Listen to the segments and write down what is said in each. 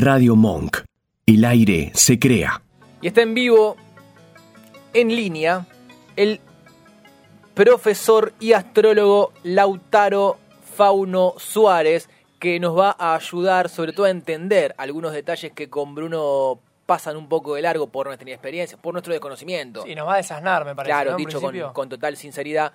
Radio Monk. El aire se crea. Y está en vivo, en línea, el profesor y astrólogo Lautaro Fauno Suárez, que nos va a ayudar sobre todo a entender algunos detalles que con Bruno pasan un poco de largo por nuestra inexperiencia, por nuestro desconocimiento. Sí, nos va a desasnar, me parece. Claro, dicho con, con total sinceridad.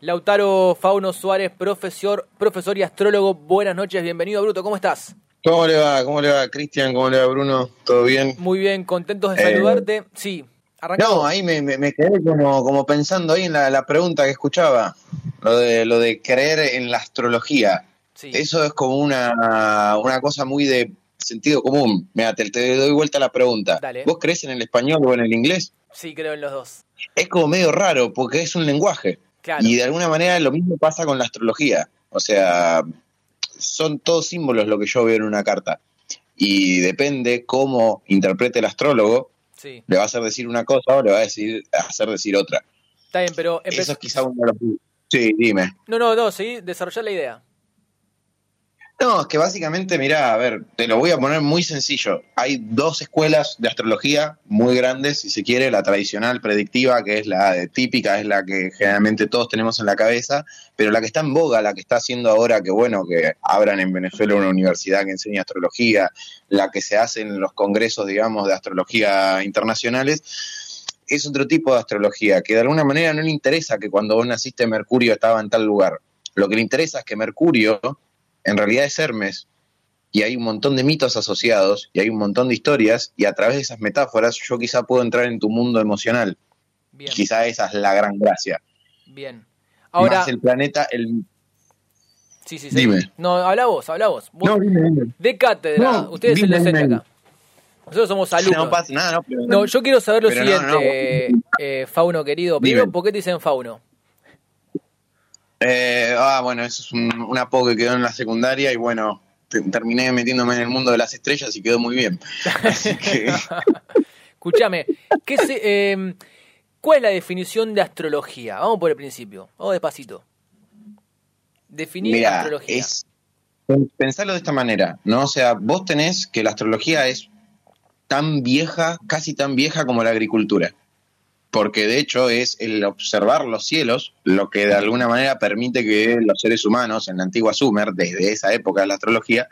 Lautaro Fauno Suárez, profesor, profesor y astrólogo, buenas noches, bienvenido Bruto, ¿cómo estás? ¿Cómo le va? ¿Cómo le va, Cristian? ¿Cómo le va, Bruno? ¿Todo bien? Muy bien, contentos de Eh, saludarte. Sí, arrancamos. No, ahí me, me- me quedé como, como pensando ahí en la, la pregunta que escuchaba, lo de, lo de creer en la astrología. Sí. Eso es como una, una cosa muy de sentido común. Mira, te, te doy vuelta a la pregunta. Dale. ¿Vos crees en el español o en el inglés? Sí, creo en los dos. Es como medio raro porque es un lenguaje. Claro. Y de alguna manera lo mismo pasa con la astrología. O sea, son todos símbolos lo que yo veo en una carta. Y depende cómo interprete el astrólogo, Sí. le va a hacer decir una cosa o le va a decir, hacer decir otra. Está bien, pero Eso es quizá uno de los... Sí, dime. No, no, no, seguí, desarrollar la idea. No, es que básicamente, mirá, a ver, te lo voy a poner muy sencillo. Hay dos escuelas de astrología muy grandes, si se quiere, la tradicional predictiva, que es la típica, es la que generalmente todos tenemos en la cabeza, pero la que está en boga, la que está haciendo ahora que, bueno, que abran en Venezuela una universidad que enseña astrología, la que se hace en los congresos, digamos, de astrología internacionales, es otro tipo de astrología, que de alguna manera no le interesa que cuando vos naciste Mercurio estaba en tal lugar. Lo que le interesa es que Mercurio en realidad es Hermes y hay un montón de mitos asociados y hay un montón de historias y a través de esas metáforas yo quizá puedo entrar en tu mundo emocional. Bien, Quizá esa es la gran gracia. bien. Ahora, Más el planeta, el... sí, sí, sí. dime. No, habla vos, habla vos. Vos- No, dime, dime. de cátedra, No, ustedes dime, dime. acá. Nosotros somos alumnos. No pasa nada, no, pero- No, yo quiero saber lo siguiente, eh, Fauno querido. Primero. ¿por qué te dicen Fauno? Eh, ah, bueno, eso es un, un apodo que quedó en la secundaria y bueno, te- terminé metiéndome en el mundo de las estrellas y quedó muy bien. Así que... Escúchame, ¿qué se, eh, ¿cuál es la definición de astrología? Vamos por el principio, vamos despacito. Definir Mira, astrología. es pensarlo de esta manera, ¿no? O sea, vos tenés que la astrología es tan vieja, casi tan vieja como la agricultura. Porque de hecho es el observar los cielos lo que de alguna manera permite que los seres humanos en la antigua Sumer, desde esa época de la astrología,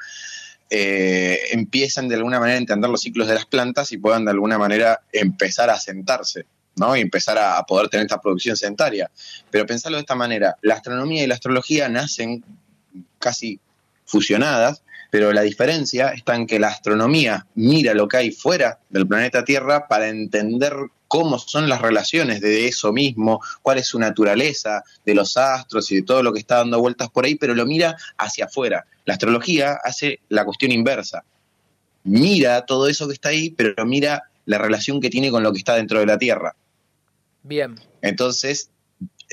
eh, empiecen de alguna manera a entender los ciclos de las plantas y puedan de alguna manera empezar a sentarse, ¿no? Y empezar a, a poder tener esta producción sedentaria. Pero pensarlo de esta manera, la astronomía y la astrología nacen casi fusionadas, pero la diferencia está en que la astronomía mira lo que hay fuera del planeta Tierra para entender cómo son las relaciones de eso mismo, cuál es su naturaleza, de los astros y de todo lo que está dando vueltas por ahí, pero lo mira hacia afuera. La astrología hace la cuestión inversa. Mira todo eso que está ahí, pero mira la relación que tiene con lo que está dentro de la Tierra. Bien, Entonces,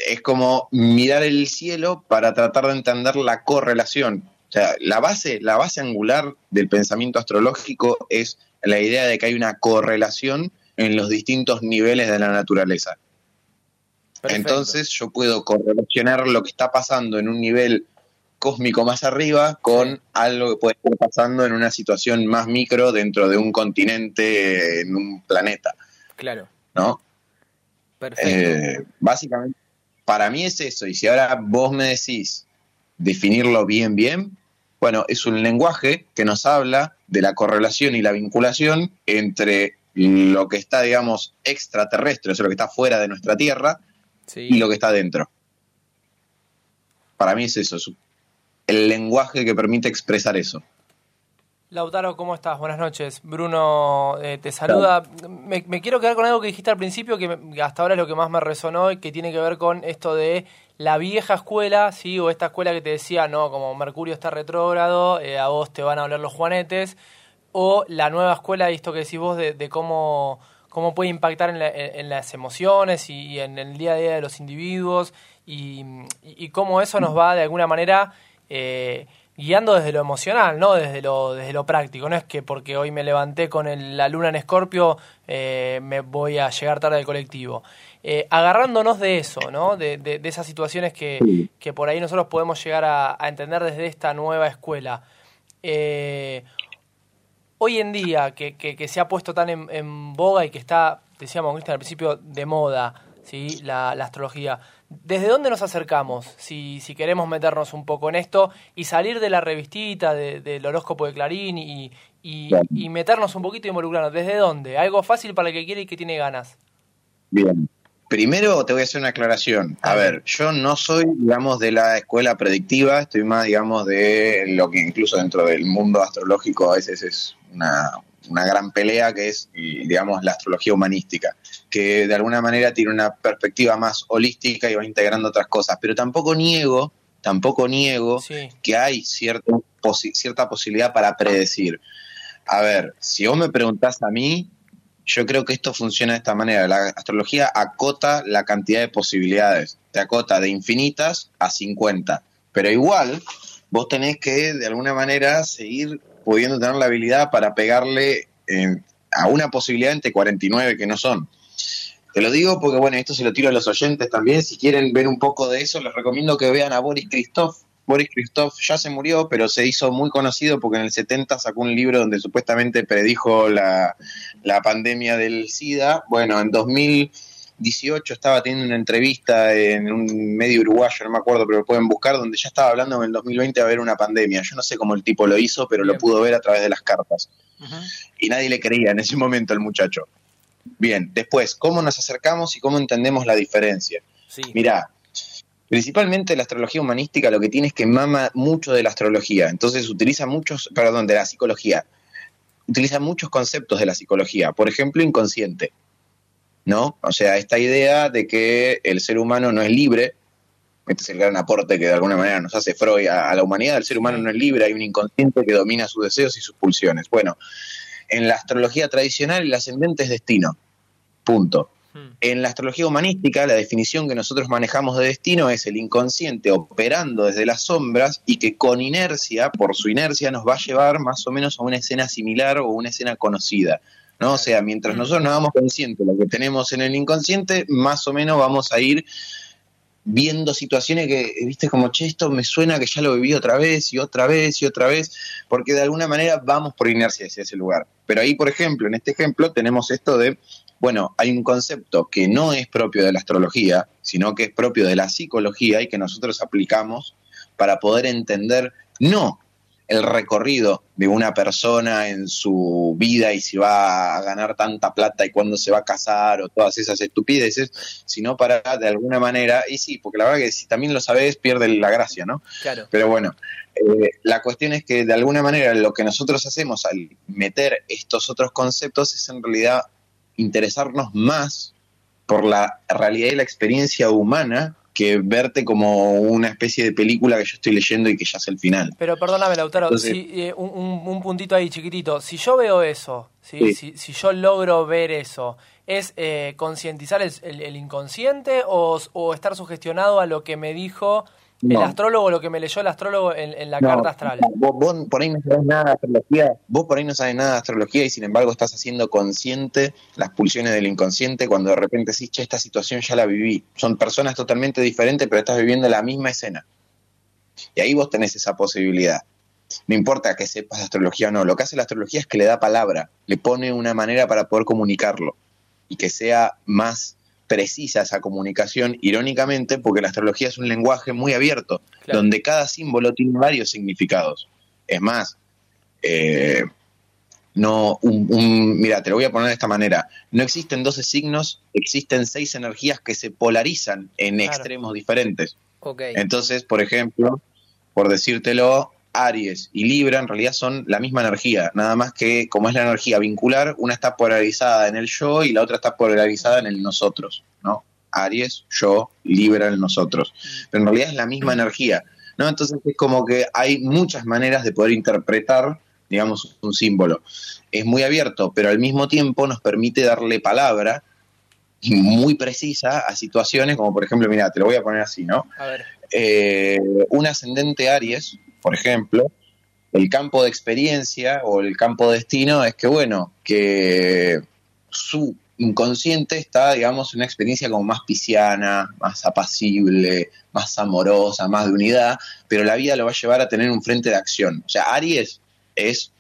es como mirar el cielo para tratar de entender la correlación. O sea, la base, la base angular del pensamiento astrológico es la idea de que hay una correlación en los distintos niveles de la naturaleza. perfecto. Entonces, yo puedo correlacionar lo que está pasando en un nivel cósmico más arriba con algo que puede estar pasando en una situación más micro dentro de un continente, en un planeta, Claro, ¿no? perfecto. Eh, básicamente, para mí es eso. Y si ahora vos me decís definirlo bien, bien, bueno, es un lenguaje que nos habla de la correlación y la vinculación entre lo que está, digamos, extraterrestre, o sea, lo que está fuera de nuestra Tierra, sí. y lo que está dentro. Para mí es eso, es el lenguaje que permite expresar eso. Lautaro, ¿cómo estás? Buenas noches. Bruno eh, te saluda. Me, me quiero quedar con algo que dijiste al principio, que me- hasta ahora es lo que más me resonó y que tiene que ver con esto de la vieja escuela, ¿sí? O esta escuela que te decía, no, como Mercurio está retrógrado, eh, a vos te van a hablar los juanetes. O la nueva escuela, esto que decís vos, de, de cómo, cómo puede impactar en, la- en- en las emociones y, y en el día a día de los individuos y, y- y cómo eso nos va de alguna manera eh, guiando desde lo emocional, no desde lo, desde lo práctico. No es que porque hoy me levanté con el- la luna en escorpio eh, me voy a llegar tarde al colectivo. Eh, agarrándonos de eso, ¿no? de, de- de esas situaciones que, que por ahí nosotros podemos llegar a, a entender desde esta nueva escuela. Eh, hoy en día, que, que, se ha puesto tan en, boga y que está, decíamos Cristian al principio, de moda, ¿sí? La, astrología, ¿desde dónde nos acercamos? Si, si queremos meternos un poco en esto y salir de la revistita, del horóscopo de Clarín y, y, meternos un poquito y involucrarnos, ¿desde dónde? Algo fácil para el que quiere y que tiene ganas. Bien. Primero te voy a hacer una aclaración. A ver, yo no soy, digamos, de la escuela predictiva, estoy más, digamos, de lo que incluso dentro del mundo astrológico a veces es una, una gran pelea, que es, digamos, la astrología humanística, que de alguna manera tiene una perspectiva más holística y va integrando otras cosas. Pero tampoco niego, tampoco niego que hay cierto, cierta posibilidad para predecir. A ver, si vos me preguntás a mí, yo creo que esto funciona de esta manera. La astrología acota la cantidad de posibilidades. Te acota de infinitas a 50. Pero igual, vos tenés que, de alguna manera, seguir pudiendo tener la habilidad para pegarle eh, a una posibilidad entre 49 que no son. Te lo digo porque, bueno, esto se lo tiro a los oyentes también. Si quieren ver un poco de eso, les recomiendo que vean a Boris Christoph, Boris Christoph ya se murió, pero se hizo muy conocido porque en el 70 sacó un libro donde supuestamente predijo la, pandemia del SIDA. Bueno, en 2018 estaba teniendo una entrevista en un medio uruguayo, no me acuerdo, pero lo pueden buscar, donde ya estaba hablando en el 2020 va a haber una pandemia. Yo no sé cómo el tipo lo hizo, pero lo pudo ver a través de las cartas. Y nadie le creía en ese momento al muchacho. Bien, después, ¿cómo nos acercamos y cómo entendemos la diferencia? Sí. Mirá, Principalmente la astrología humanística lo que tiene es que mama mucho de la astrología, entonces utiliza muchos, perdón, de la psicología, utiliza muchos conceptos de la psicología, por ejemplo, inconsciente, ¿no? O sea, esta idea de que el ser humano no es libre, este es el gran aporte que de alguna manera nos hace Freud a, la humanidad, el ser humano no es libre, hay un inconsciente que domina sus deseos y sus pulsiones. Bueno, en la astrología tradicional el ascendente es destino, punto. Hmm. En la astrología humanística, la definición que nosotros manejamos de destino es el inconsciente operando desde las sombras y que con inercia, por su inercia, nos va a llevar más o menos a una escena similar o una escena conocida. ¿No? O sea, mientras nosotros no hagamos consciente de lo que tenemos en el inconsciente, más o menos vamos a ir viendo situaciones que, viste, como, che, esto me suena que ya lo viví otra vez y otra vez y otra vez, porque de alguna manera vamos por inercia hacia ese lugar. Pero ahí, por ejemplo, en este ejemplo tenemos esto de bueno, hay un concepto que no es propio de la astrología, sino que es propio de la psicología y que nosotros aplicamos para poder entender no el recorrido de una persona en su vida y si va a ganar tanta plata y cuándo se va a casar o todas esas estupideces, sino para de alguna manera, y sí, porque la verdad que si también lo sabes pierde la gracia, ¿no? Claro. Pero bueno, eh, la cuestión es que de alguna manera lo que nosotros hacemos al meter estos otros conceptos es en realidad interesarnos más por la realidad y la experiencia humana que verte como una especie de película que yo estoy leyendo y que ya es el final. Pero perdóname, Lautaro, si, eh, un, puntito ahí chiquitito. Si yo veo eso, Si, si, yo logro ver eso, ¿es eh, concientizar el, inconsciente o, o, estar sugestionado a lo que me dijo el astrólogo, lo que me leyó el astrólogo en, la carta astral. Vos, por ahí no sabes nada de astrología, vos por ahí no sabes nada de astrología y sin embargo estás haciendo consciente las pulsiones del inconsciente cuando de repente decís, che, esta situación ya la viví. Son personas totalmente diferentes, pero estás viviendo la misma escena. Y ahí vos tenés esa posibilidad. No importa que sepas de astrología o no, lo que hace la astrología es que le da palabra, le pone una manera para poder comunicarlo y que sea más precisa esa comunicación, irónicamente, porque la astrología es un lenguaje muy abierto, donde cada símbolo tiene varios significados. Es más, eh, no, un, mira, te lo voy a poner de esta manera. No existen 12 signos, existen seis energías que se polarizan en extremos diferentes. Entonces, por ejemplo, por decírtelo, Aries y Libra en realidad son la misma energía, nada más que como es la energía vincular, una está polarizada en el yo y la otra está polarizada en el nosotros, ¿no? Aries, yo, Libra, el nosotros. Pero en realidad es la misma energía, ¿no? Entonces es como que hay muchas maneras de poder interpretar, digamos, un símbolo. Es muy abierto, pero al mismo tiempo nos permite darle palabra muy precisa a situaciones como por ejemplo, mira, te lo voy a poner así, ¿no? A ver. Eh, un ascendente Aries por ejemplo, el campo de experiencia o el campo de destino es que, bueno, que su inconsciente está, digamos, una experiencia como más pisciana, más apacible, más amorosa, más de unidad, pero la vida lo va a llevar a tener un frente de acción. O sea, Aries es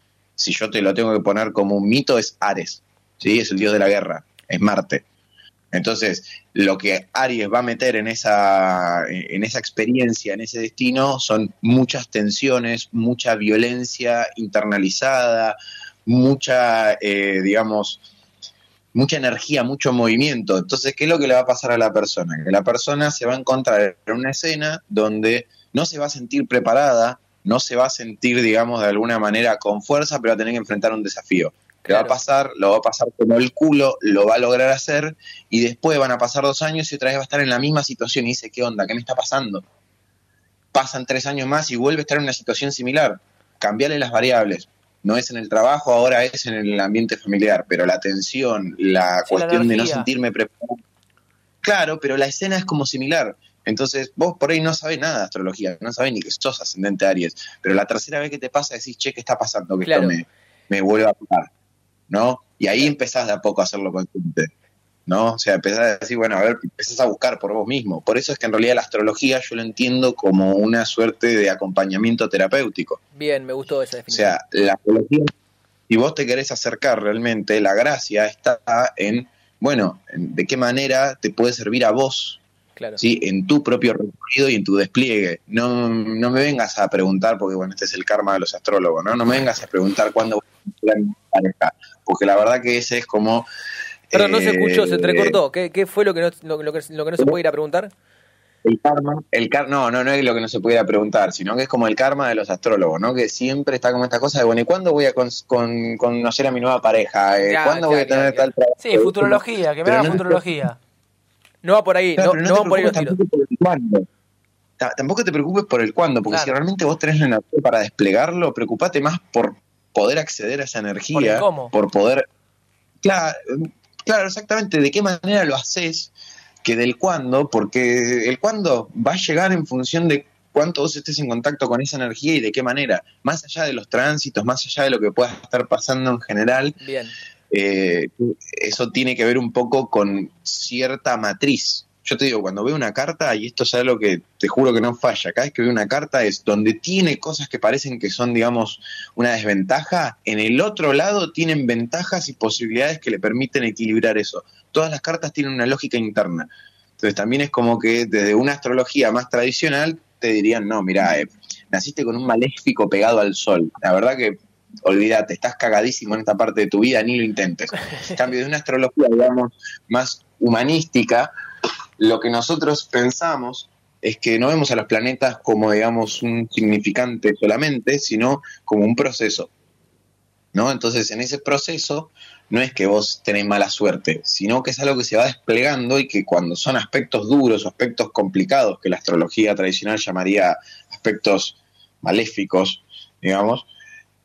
si yo te lo tengo que poner como un mito, es Ares, ¿sí? Es el dios de la guerra, es Marte. Entonces, lo que Aries va a meter en esa, en esa experiencia, en ese destino, son muchas tensiones, mucha violencia internalizada, mucha, eh, digamos, mucha energía, mucho movimiento. Entonces, ¿qué es lo que le va a pasar a la persona? Que la persona se va a encontrar en una escena donde no se va a sentir preparada, no se va a sentir, digamos, de alguna manera con fuerza, pero va a tener que enfrentar un desafío. ¿Qué va a pasar? Lo va a pasar como el culo, lo va a lograr hacer y después van a pasar dos años y otra vez va a estar en la misma situación y dice, ¿qué onda? ¿Qué me está pasando? Pasan tres años más y vuelve a estar en una situación similar. Cambiarle las variables. No es en el trabajo, ahora es en el ambiente familiar, pero la tensión, la cuestión de no sentirme preparado. Claro, pero la escena es como similar. Entonces, vos por ahí no sabés nada de astrología, no sabés ni que sos ascendente Aries, pero la tercera vez que te pasa decís, che, ¿qué está pasando? Que esto me, me vuelve a pasar. ¿No? Y ahí empezás de a poco a hacerlo consciente, ¿no? O sea, empezás a decir, bueno, a ver, empezás a buscar por vos mismo. Por eso es que en realidad la astrología yo lo entiendo como una suerte de acompañamiento terapéutico. Bien, me gustó esa definición. O sea, la astrología, si vos te querés acercar realmente, la gracia está en, bueno, de qué manera te puede servir a vos ¿sí? en tu propio recorrido y en tu despliegue. No, no me vengas a preguntar, porque bueno, este es el karma de los astrólogos, ¿no? No me vengas a preguntar cuándo voy pareja, porque la verdad que ese es como... Pero no se escuchó, se entrecortó. ¿Qué, qué fue lo que, no, lo, que, lo que no se puede ir a preguntar? el karma, el car no, no, no es lo que no se pudiera preguntar, sino que es como el karma de los astrólogos, ¿no? Que siempre está como esta cosa de, bueno, ¿y cuándo voy a con, conocer a mi nueva pareja? Eh, ¿Cuándo voy a tener tal trabajo? Sí, futurología, que me haga futurología. No va por ahí, no, no, van por ahí los tiros. Tampoco te preocupes por el cuándo, porque si realmente vos tenés la energía para desplegarlo, preocupate más por poder acceder a esa energía, por, poder... Claro, claro, exactamente, de qué manera lo haces que del cuándo, porque el cuándo va a llegar en función de cuánto vos estés en contacto con esa energía y de qué manera, más allá de los tránsitos, más allá de lo que pueda estar pasando en general. Bien. Eh, eso tiene que ver un poco con cierta matriz. Yo te digo, cuando veo una carta, y esto es algo que te juro que no falla, cada vez que veo una carta es donde tiene cosas que parecen que son, digamos, una desventaja, en el otro lado tienen ventajas y posibilidades que le permiten equilibrar eso. Todas las cartas tienen una lógica interna. Entonces también es como que desde una astrología más tradicional te dirían, no, mira, eh, naciste con un maléfico pegado al sol. La verdad que olvídate, estás cagadísimo en esta parte de tu vida, ni lo intentes. En cambio, de una astrología, digamos, más humanística, lo que nosotros pensamos es que no vemos a los planetas como, digamos, un significante solamente, sino como un proceso. ¿No? Entonces, en ese proceso no es que vos tenés mala suerte, sino que es algo que se va desplegando y que cuando son aspectos duros o aspectos complicados, que la astrología tradicional llamaría aspectos maléficos, digamos,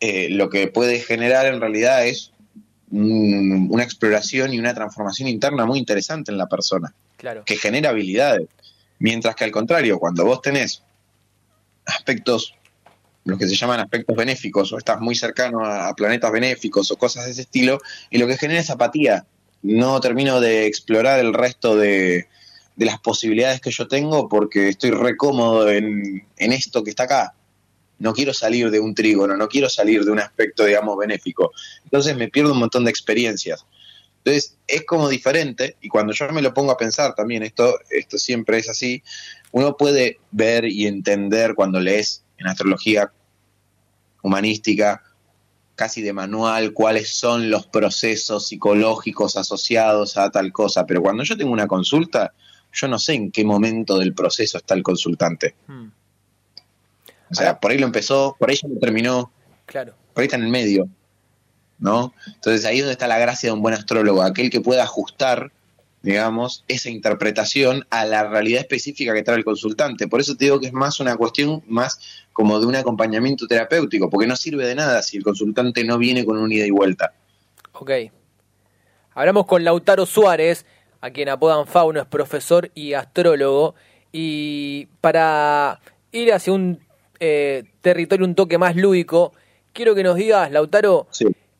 eh, lo que puede generar en realidad es una exploración y una transformación interna muy interesante en la persona, claro. que genera habilidades. Mientras que al contrario, cuando vos tenés aspectos, los que se llaman aspectos benéficos, o estás muy cercano a, planetas benéficos o cosas de ese estilo, y lo que genera es apatía. No termino de explorar el resto de, las posibilidades que yo tengo porque estoy recómodo en, en esto que está acá no quiero salir de un trígono, no quiero salir de un aspecto, digamos, benéfico. Entonces me pierdo un montón de experiencias. Entonces es como diferente, y cuando yo me lo pongo a pensar también, esto, esto siempre es así, uno puede ver y entender cuando lees en astrología humanística, casi de manual, cuáles son los procesos psicológicos asociados a tal cosa, pero cuando yo tengo una consulta, yo no sé en qué momento del proceso está el consultante. Hmm. O sea, por ahí lo empezó, por ahí ya lo terminó. Claro. Por ahí está en el medio. ¿No? Entonces ahí es donde está la gracia de un buen astrólogo, aquel que pueda ajustar, digamos, esa interpretación a la realidad específica que trae el consultante. Por eso te digo que es más una cuestión más como de un acompañamiento terapéutico, porque no sirve de nada si el consultante no viene con un ida y vuelta. Ok. Hablamos con Lautaro Suárez, a quien apodan Fauno, es profesor y astrólogo. Y para ir hacia un eh, territorio un toque más lúdico, quiero que nos digas, Lautaro,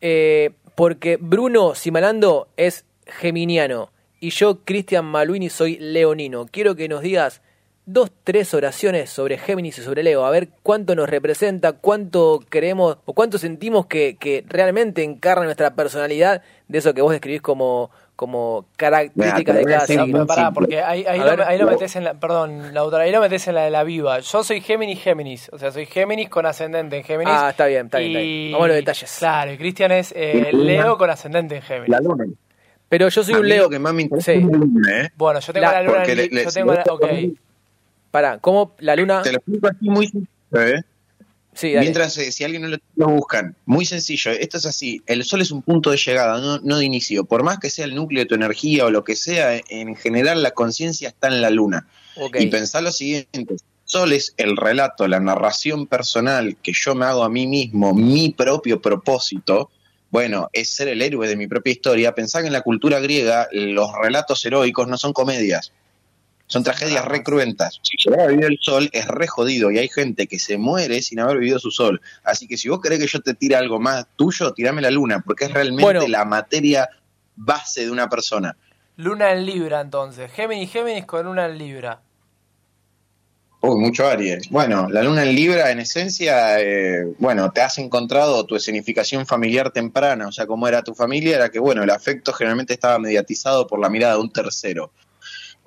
eh, porque Bruno Simalando es geminiano y yo, Cristian Maluini, soy leonino. Quiero que nos digas dos, tres oraciones sobre Géminis y sobre Leo, a ver cuánto nos representa, cuánto creemos o cuánto sentimos que, que realmente encarna nuestra personalidad de eso que vos describís como, como características de cada signo. Pará, porque ahí, ahí, lo, ahí, lo, metes en la, perdón, Lautaro, ahí lo metes en la de la viva. Yo soy Géminis, Géminis, o sea, soy Géminis con ascendente en Géminis. Ah, está bien, está bien. Está bien. Vamos a los detalles. Claro, y Cristian es eh, Leo con ascendente en Géminis. La luna. Pero yo soy un Leo. que más me interesa sí. la luna, ¿eh? Bueno, yo tengo la, la luna en le, yo tengo la, ok. Pará, ¿cómo la luna? Te lo explico así muy ¿eh? Sí, Mientras, eh, si alguien no lo, lo, buscan, muy sencillo, esto es así, el sol es un punto de llegada, no, no, de inicio. Por más que sea el núcleo de tu energía o lo que sea, en general la conciencia está en la luna. Okay. Y pensá lo siguiente, sol es el relato, la narración personal que yo me hago a mí mismo, mi propio propósito, bueno, es ser el héroe de mi propia historia. Pensá que en la cultura griega los relatos heroicos no son comedias, son tragedias re cruentas. Si llegara a vivir el sol es re jodido y hay gente que se muere sin haber vivido su sol. Así que si vos querés que yo te tire algo más tuyo, tirame la luna, porque es realmente bueno. la materia base de una persona. Luna en Libra, entonces. Géminis, Géminis con luna en Libra. Uy, mucho Aries. Bueno, la luna en Libra, en esencia, eh, bueno, te has encontrado tu escenificación familiar temprana, o sea, cómo era tu familia, era que, bueno, el afecto generalmente estaba mediatizado por la mirada de un tercero.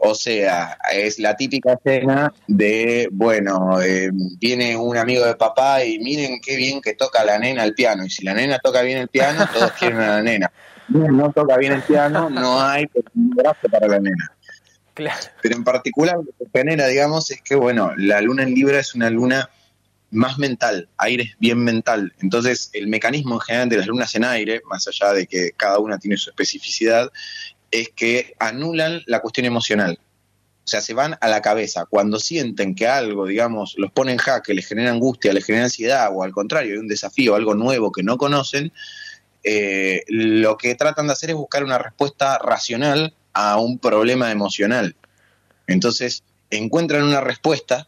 O sea, es la típica escena de, bueno, eh, viene un amigo de papá y miren qué bien que toca la nena el piano. Y si la nena toca bien el piano, todos quieren a la nena. No toca bien el piano, no hay brazo para la nena. Claro. Pero en particular lo que genera, digamos, es que, bueno, la luna en Libra es una luna más mental, aire es bien mental. Entonces, el mecanismo en general de las lunas en aire, más allá de que cada una tiene su especificidad, es que anulan la cuestión emocional. O sea, se van a la cabeza. Cuando sienten que algo, digamos, los pone en jaque, les genera angustia, les genera ansiedad, o al contrario, hay un desafío, algo nuevo que no conocen, eh, lo que tratan de hacer es buscar una respuesta racional a un problema emocional. Entonces, encuentran una respuesta,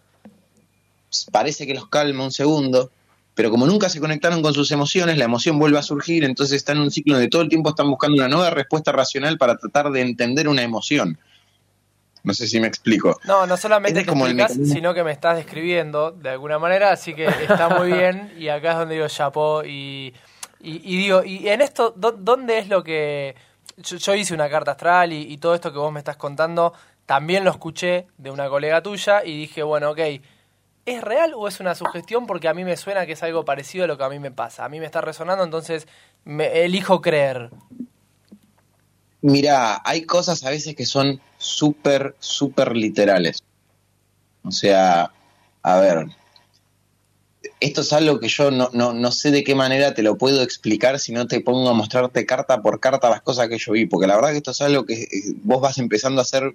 parece que los calma un segundo, pero como nunca se conectaron con sus emociones, la emoción vuelve a surgir, entonces están en un ciclo donde todo el tiempo están buscando una nueva respuesta racional para tratar de entender una emoción. No sé si me explico. No, no solamente es como explicas, sino que me estás describiendo de alguna manera, así que está muy bien y acá es donde digo chapó y, y, y, digo, y en esto, ¿dónde es lo que... Yo, yo hice una carta astral y, y todo esto que vos me estás contando, también lo escuché de una colega tuya y dije, bueno, ok, ¿Es real o es una sugestión? Porque a mí me suena que es algo parecido a lo que a mí me pasa. A mí me está resonando, entonces me elijo creer. Mira, hay cosas a veces que son súper, súper literales. O sea, a ver, esto es algo que yo no, no, no, sé de qué manera te lo puedo explicar si no te pongo a mostrarte carta por carta las cosas que yo vi, porque la verdad que esto es algo que vos vas empezando a hacer...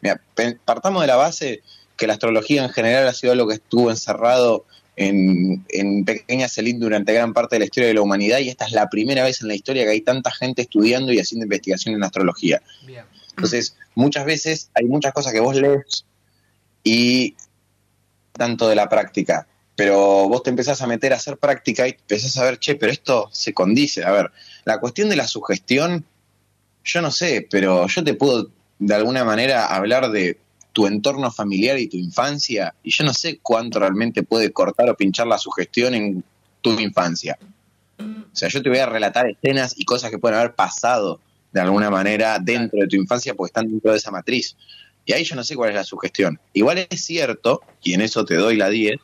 Mira, partamos de la base que la astrología en general ha sido algo que estuvo encerrado en, en pequeña celín durante gran parte de la historia de la humanidad y esta es la primera vez en la historia que hay tanta gente estudiando y haciendo investigación en astrología. Bien. Entonces, muchas veces hay muchas cosas que vos lees y tanto de la práctica, pero vos te empezás a meter a hacer práctica y empezás a ver, che, pero esto se condice. A ver, la cuestión de la sugestión, yo no sé, pero yo te puedo de alguna manera hablar de tu entorno familiar y tu infancia, y yo no sé cuánto realmente puede cortar o pinchar la sugestión en tu infancia. O sea, yo te voy a relatar escenas y cosas que pueden haber pasado de alguna manera dentro de tu infancia porque están dentro de esa matriz. Y ahí yo no sé cuál es la sugestión. Igual es cierto, y en eso te doy la 10,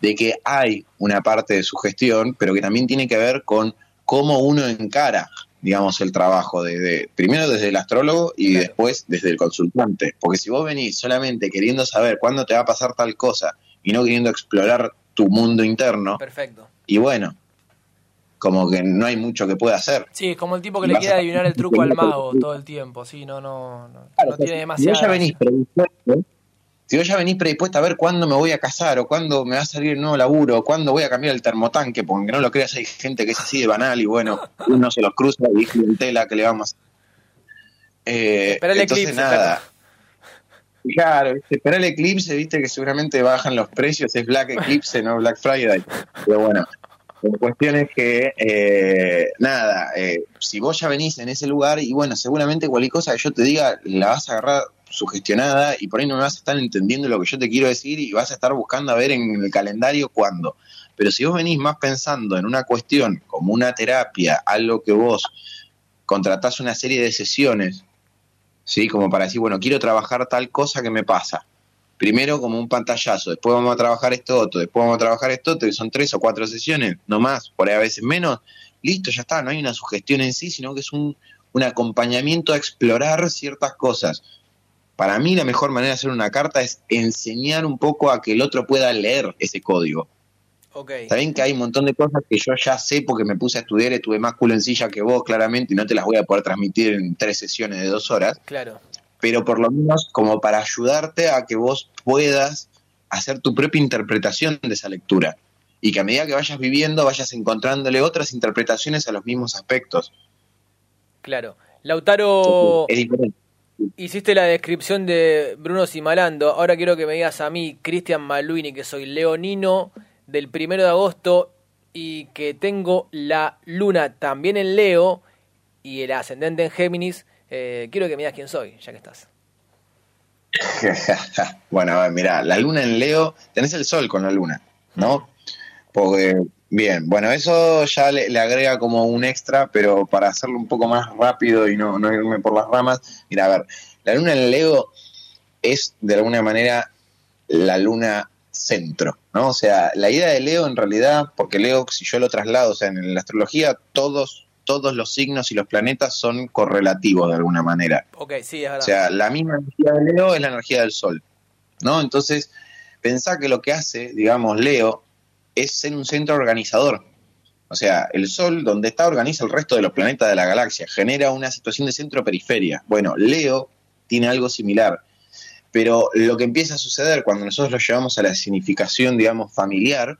de que hay una parte de sugestión, pero que también tiene que ver con cómo uno encara digamos, el trabajo, de, de, primero desde el astrólogo y claro. después desde el consultante. Porque si vos venís solamente queriendo saber cuándo te va a pasar tal cosa y no queriendo explorar tu mundo interno, Perfecto. y bueno, como que no hay mucho que pueda hacer. Sí, es como el tipo que le quiere adivinar el truco al mago todo el tiempo, sí, no, no, no, claro, no tiene demasiado. Si ya venís predispuesto, si vos ya venís predispuesta a ver cuándo me voy a casar, o cuándo me va a salir el nuevo laburo, o cuándo voy a cambiar el termotanque, porque no lo creas, hay gente que es así de banal y bueno, uno se los cruza y clientela que le vamos. Eh, Espera el entonces eclipse, nada. Claro, espera el eclipse, viste que seguramente bajan los precios, es Black Eclipse, no Black Friday. Pero bueno, la cuestión es que, eh, nada, eh, si vos ya venís en ese lugar, y bueno, seguramente cualquier cosa que yo te diga la vas a agarrar sugestionada y por ahí no vas a estar entendiendo lo que yo te quiero decir y vas a estar buscando a ver en el calendario cuándo. Pero si vos venís más pensando en una cuestión como una terapia, algo que vos contratás una serie de sesiones, ¿sí? Como para decir, bueno, quiero trabajar tal cosa que me pasa. Primero como un pantallazo, después vamos a trabajar esto otro, después vamos a trabajar esto otro, y son tres o cuatro sesiones, no más, por ahí a veces menos, listo, ya está, no hay una sugestión en sí, sino que es un, un acompañamiento a explorar ciertas cosas. Para mí la mejor manera de hacer una carta es enseñar un poco a que el otro pueda leer ese código. Okay. Saben que hay un montón de cosas que yo ya sé porque me puse a estudiar, estuve más culo en silla que vos, claramente, y no te las voy a poder transmitir en tres sesiones de dos horas. Claro. Pero por lo menos como para ayudarte a que vos puedas hacer tu propia interpretación de esa lectura. Y que a medida que vayas viviendo vayas encontrándole otras interpretaciones a los mismos aspectos. Claro. Lautaro, Es diferente. Hiciste la descripción de Bruno Simalando. Ahora quiero que me digas a mí, Cristian Maluini, que soy leonino del primero de agosto y que tengo la luna también en Leo y el ascendente en Géminis. Eh, quiero que me digas quién soy, ya que estás. bueno, a ver, mirá, la luna en Leo, tenés el sol con la luna, ¿no? Porque, bien, bueno, eso ya le, le agrega como un extra, pero para hacerlo un poco más rápido y no, no irme por las ramas, mira, a ver, la luna en Leo es de alguna manera la luna centro, ¿no? O sea, la idea de Leo en realidad, porque Leo, si yo lo traslado, o sea, en la astrología todos, todos los signos y los planetas son correlativos de alguna manera. Ok, sí, es verdad. O sea, la misma energía de Leo es la energía del Sol, ¿no? Entonces, pensá que lo que hace, digamos, Leo es ser un centro organizador. O sea, el Sol, donde está, organiza el resto de los planetas de la galaxia, genera una situación de centro-periferia. Bueno, Leo tiene algo similar. Pero lo que empieza a suceder cuando nosotros lo llevamos a la significación, digamos, familiar,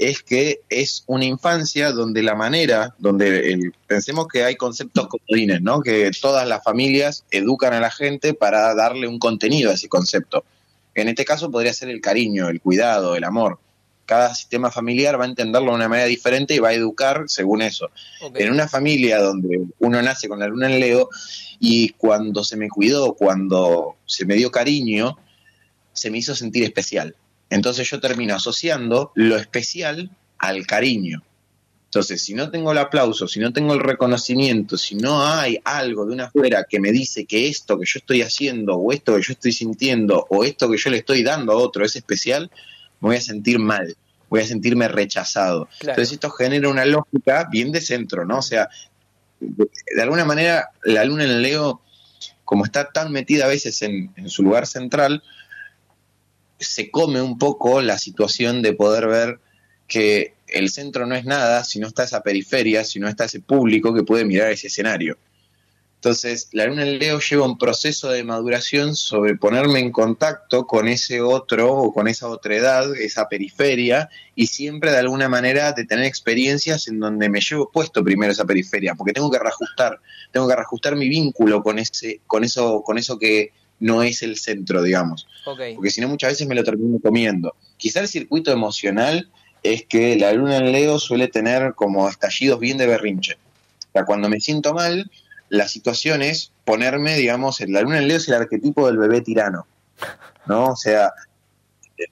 es que es una infancia donde la manera, donde pensemos que hay conceptos comodines, ¿no? Que todas las familias educan a la gente para darle un contenido a ese concepto. En este caso podría ser el cariño, el cuidado, el amor. Cada sistema familiar va a entenderlo de una manera diferente y va a educar según eso. En una familia donde uno nace con la luna en Leo y cuando se me cuidó, cuando se me dio cariño, se me hizo sentir especial. Entonces yo termino asociando lo especial al cariño. Entonces, si no tengo el aplauso, si no tengo el reconocimiento, si no hay algo de una afuera que me dice que esto que yo estoy haciendo, o esto que yo estoy sintiendo, o esto que yo le estoy dando a otro es especial, me voy a sentir mal, voy a sentirme rechazado. Claro. Entonces esto genera una lógica bien de centro, ¿no? O sea, de, de alguna manera la luna en Leo, como está tan metida a veces en, en su lugar central, se come un poco la situación de poder ver que el centro no es nada si no está esa periferia, si no está ese público que puede mirar ese escenario. Entonces, la luna en Leo lleva un proceso de maduración sobre ponerme en contacto con ese otro o con esa otra edad, esa periferia, y siempre de alguna manera de tener experiencias en donde me llevo puesto primero esa periferia, porque tengo que reajustar, tengo que reajustar mi vínculo con ese, con eso, con eso que no es el centro, digamos porque si no muchas veces me lo termino comiendo. Quizá el circuito emocional es que la luna en Leo suele tener como estallidos bien de berrinche. O sea, cuando me siento mal, la situación es ponerme, digamos, en la luna en Leo es el arquetipo del bebé tirano, ¿no? O sea,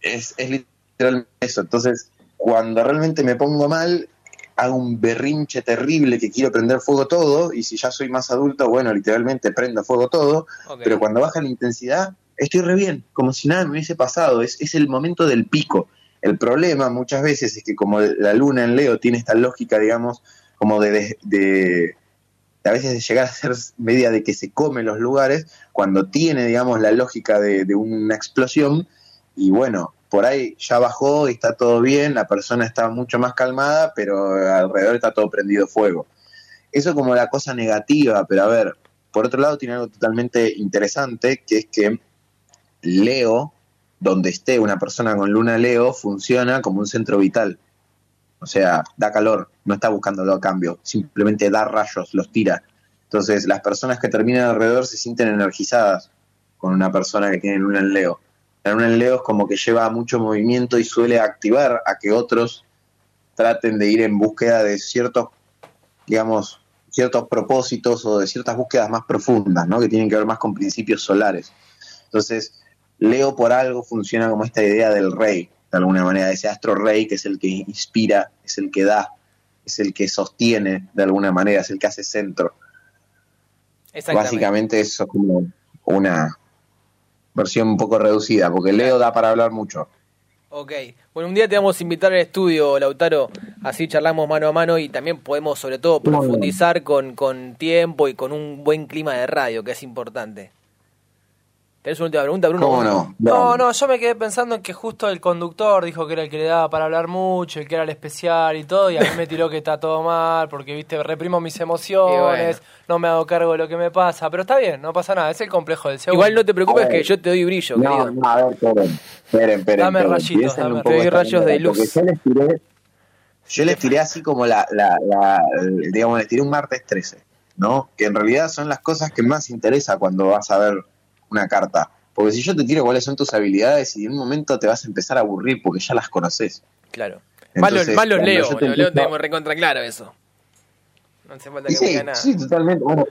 es, es literalmente eso. Entonces, cuando realmente me pongo mal, hago un berrinche terrible que quiero prender fuego todo, y si ya soy más adulto, bueno, literalmente prendo fuego todo, pero cuando baja la intensidad, estoy re bien, como si nada me hubiese pasado, es, es el momento del pico. El problema muchas veces es que como la luna en Leo tiene esta lógica, digamos, como de, de, de- a veces de llegar a ser media de que se come los lugares, cuando tiene, digamos, la lógica de, de una explosión, y bueno, por ahí ya bajó y está todo bien, la persona está mucho más calmada, pero alrededor está todo prendido fuego. Eso como la cosa negativa, pero a ver, por otro lado tiene algo totalmente interesante, que es que Leo, donde esté una persona con luna Leo, funciona como un centro vital. O sea, da calor, no está buscándolo a cambio, simplemente da rayos, los tira. Entonces, las personas que terminan alrededor se sienten energizadas con una persona que tiene luna en Leo. La Leo es como que lleva mucho movimiento y suele activar a que otros traten de ir en búsqueda de ciertos, digamos, ciertos propósitos o de ciertas búsquedas más profundas, ¿no? Que tienen que ver más con principios solares. Entonces, Leo por algo funciona como esta idea del rey, de alguna manera, ese astro rey que es el que inspira, es el que da, es el que sostiene de alguna manera, es el que hace centro. Básicamente eso es como una versión un poco reducida, porque Leo da para hablar mucho. Ok, bueno, un día te vamos a invitar al estudio, Lautaro, así charlamos mano a mano y también podemos sobre todo profundizar con, con tiempo y con un buen clima de radio, que es importante. ¿Tenés una última pregunta, Bruno? no? No, no, yo me quedé pensando en que justo el conductor dijo que era el que le daba para hablar mucho, el que era el especial y todo, y a mí me tiró que está todo mal, porque, viste, reprimo mis emociones, no me hago cargo de lo que me pasa, pero está bien, no pasa nada, es el complejo del segundo. Igual no te preocupes que yo te doy brillo, no, querido. No, a ver, esperen, esperen, esperen. Dame rayitos, dame Te doy rayos de luz. Yo les, tiré, yo les tiré así como la, la, la, digamos, les tiré un martes 13, ¿no? Que en realidad son las cosas que más interesa cuando vas a ver una carta. Porque si yo te tiro cuáles son tus habilidades y en un momento te vas a empezar a aburrir porque ya las conoces. Claro. Malos leo, Leo tenemos recontra claro eso. No hace falta que sí, nada. Sí, totalmente. Bueno,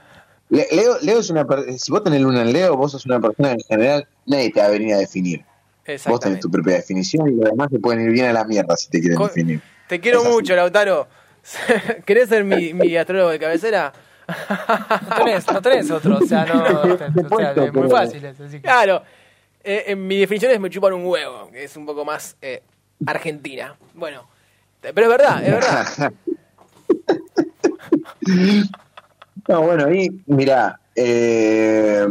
Leo, Leo es una si vos tenés luna en Leo, vos sos una persona en general, nadie te va a venir a definir. Vos tenés tu propia definición y los demás te pueden ir bien a la mierda si te quieren definir. Te quiero mucho, Lautaro. ¿Querés ser mi, mi astrólogo de cabecera? No, tenés, no tenés otro, o sea, no, es muy fácil. Claro, eh, en mi definición es me chupan un huevo, que es un poco más eh, argentina. Bueno, pero es verdad, es verdad. no, bueno, ahí, mira, eh,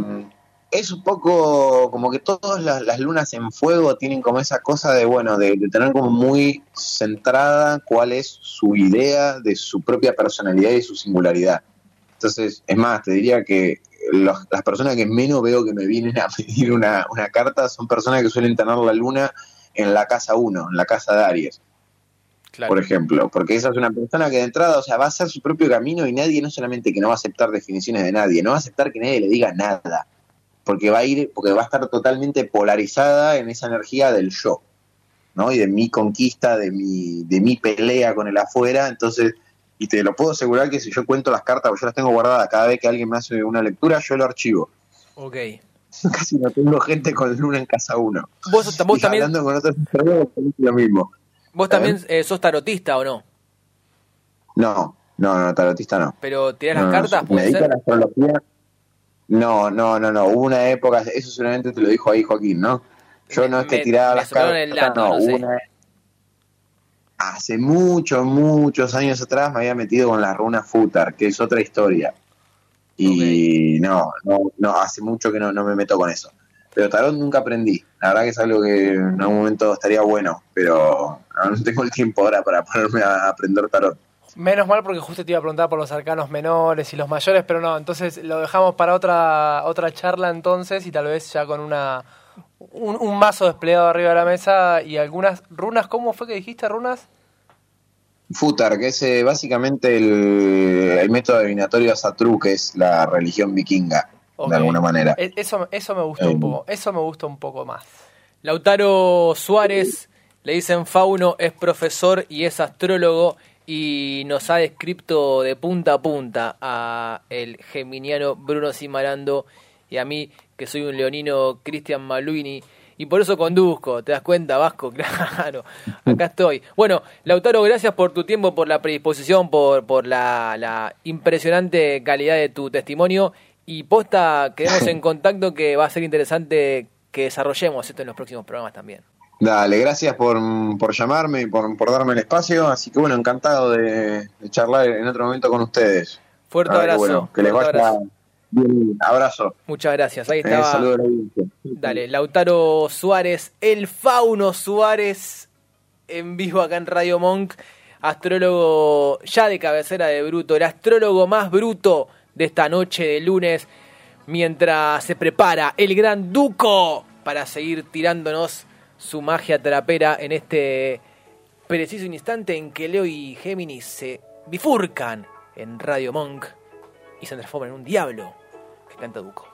es un poco como que todas las, lunas en fuego tienen como esa cosa de, bueno, de, tener como muy centrada cuál es su idea de su propia personalidad y su singularidad. Entonces, es más, te diría que las personas que menos veo que me vienen a pedir una, carta son personas que suelen tener la luna en la casa 1, en la casa de Aries. Por ejemplo, porque esa es una persona que de entrada, o sea, va a hacer su propio camino y nadie, no solamente que no va a aceptar definiciones de nadie, no va a aceptar que nadie le diga nada, porque va a ir, porque va a estar totalmente polarizada en esa energía del yo, ¿no? Y de mi conquista, de mi, de mi pelea con el afuera, entonces y te lo puedo asegurar que si yo cuento las cartas, yo las tengo guardadas, cada vez que alguien me hace una lectura, yo lo archivo. Ok. Casi no tengo gente con luna en casa uno. Vos, también. Hablando con otros lo mismo. ¿Vos también ¿Eh? Sos tarotista o no? No, no, no, tarotista no. ¿Pero tirás las cartas? ¿Me dedico a la astrología? No, no, no, no. Hubo una época, eso seguramente te lo dijo ahí Joaquín, ¿no? Yo no es que tiraba las cartas. no, una, hace muchos, muchos años atrás me había metido con la runa Futar, que es otra historia. Y no, no, no, hace mucho que no, no me meto con eso. Pero tarot nunca aprendí. La verdad que es algo que en algún momento estaría bueno, pero no tengo el tiempo ahora para ponerme a aprender tarot. Menos mal porque justo te iba a preguntar por los arcanos menores y los mayores, pero no, entonces lo dejamos para otra otra charla entonces y tal vez ya con una un, mazo desplegado arriba de la mesa y algunas runas. ¿Cómo fue que dijiste runas? Futar, que es eh, básicamente el, método adivinatorio Satru, que es la religión vikinga, de alguna manera. E, eso, eso me gusta un poco, eso me gusta un poco más. Lautaro Suárez, le dicen Fauno, es profesor y es astrólogo y nos ha descrito de punta a punta a el geminiano Bruno Simarando y a mí que soy un leonino Cristian Maluini. Y por eso conduzco, ¿te das cuenta, Vasco? Claro, acá estoy. Bueno, Lautaro, gracias por tu tiempo, por la predisposición, por, por la, impresionante calidad de tu testimonio. Y posta, quedemos en contacto que va a ser interesante que desarrollemos esto en los próximos programas también. Dale, gracias por, por llamarme y por, por, darme el espacio. Así que bueno, encantado de, charlar en otro momento con ustedes. Fuerte abrazo. Que, les vaya, Bien, abrazo. Muchas gracias. Ahí eh, estaba. Dale, Lautaro Suárez, el Fauno Suárez, en vivo acá en Radio Monk, astrólogo ya de cabecera de Bruto, el astrólogo más bruto de esta noche de lunes, mientras se prepara el gran Duco para seguir tirándonos su magia trapera en este preciso instante en que Leo y Géminis se bifurcan en Radio Monk y se transforma en un diablo que canta Duco.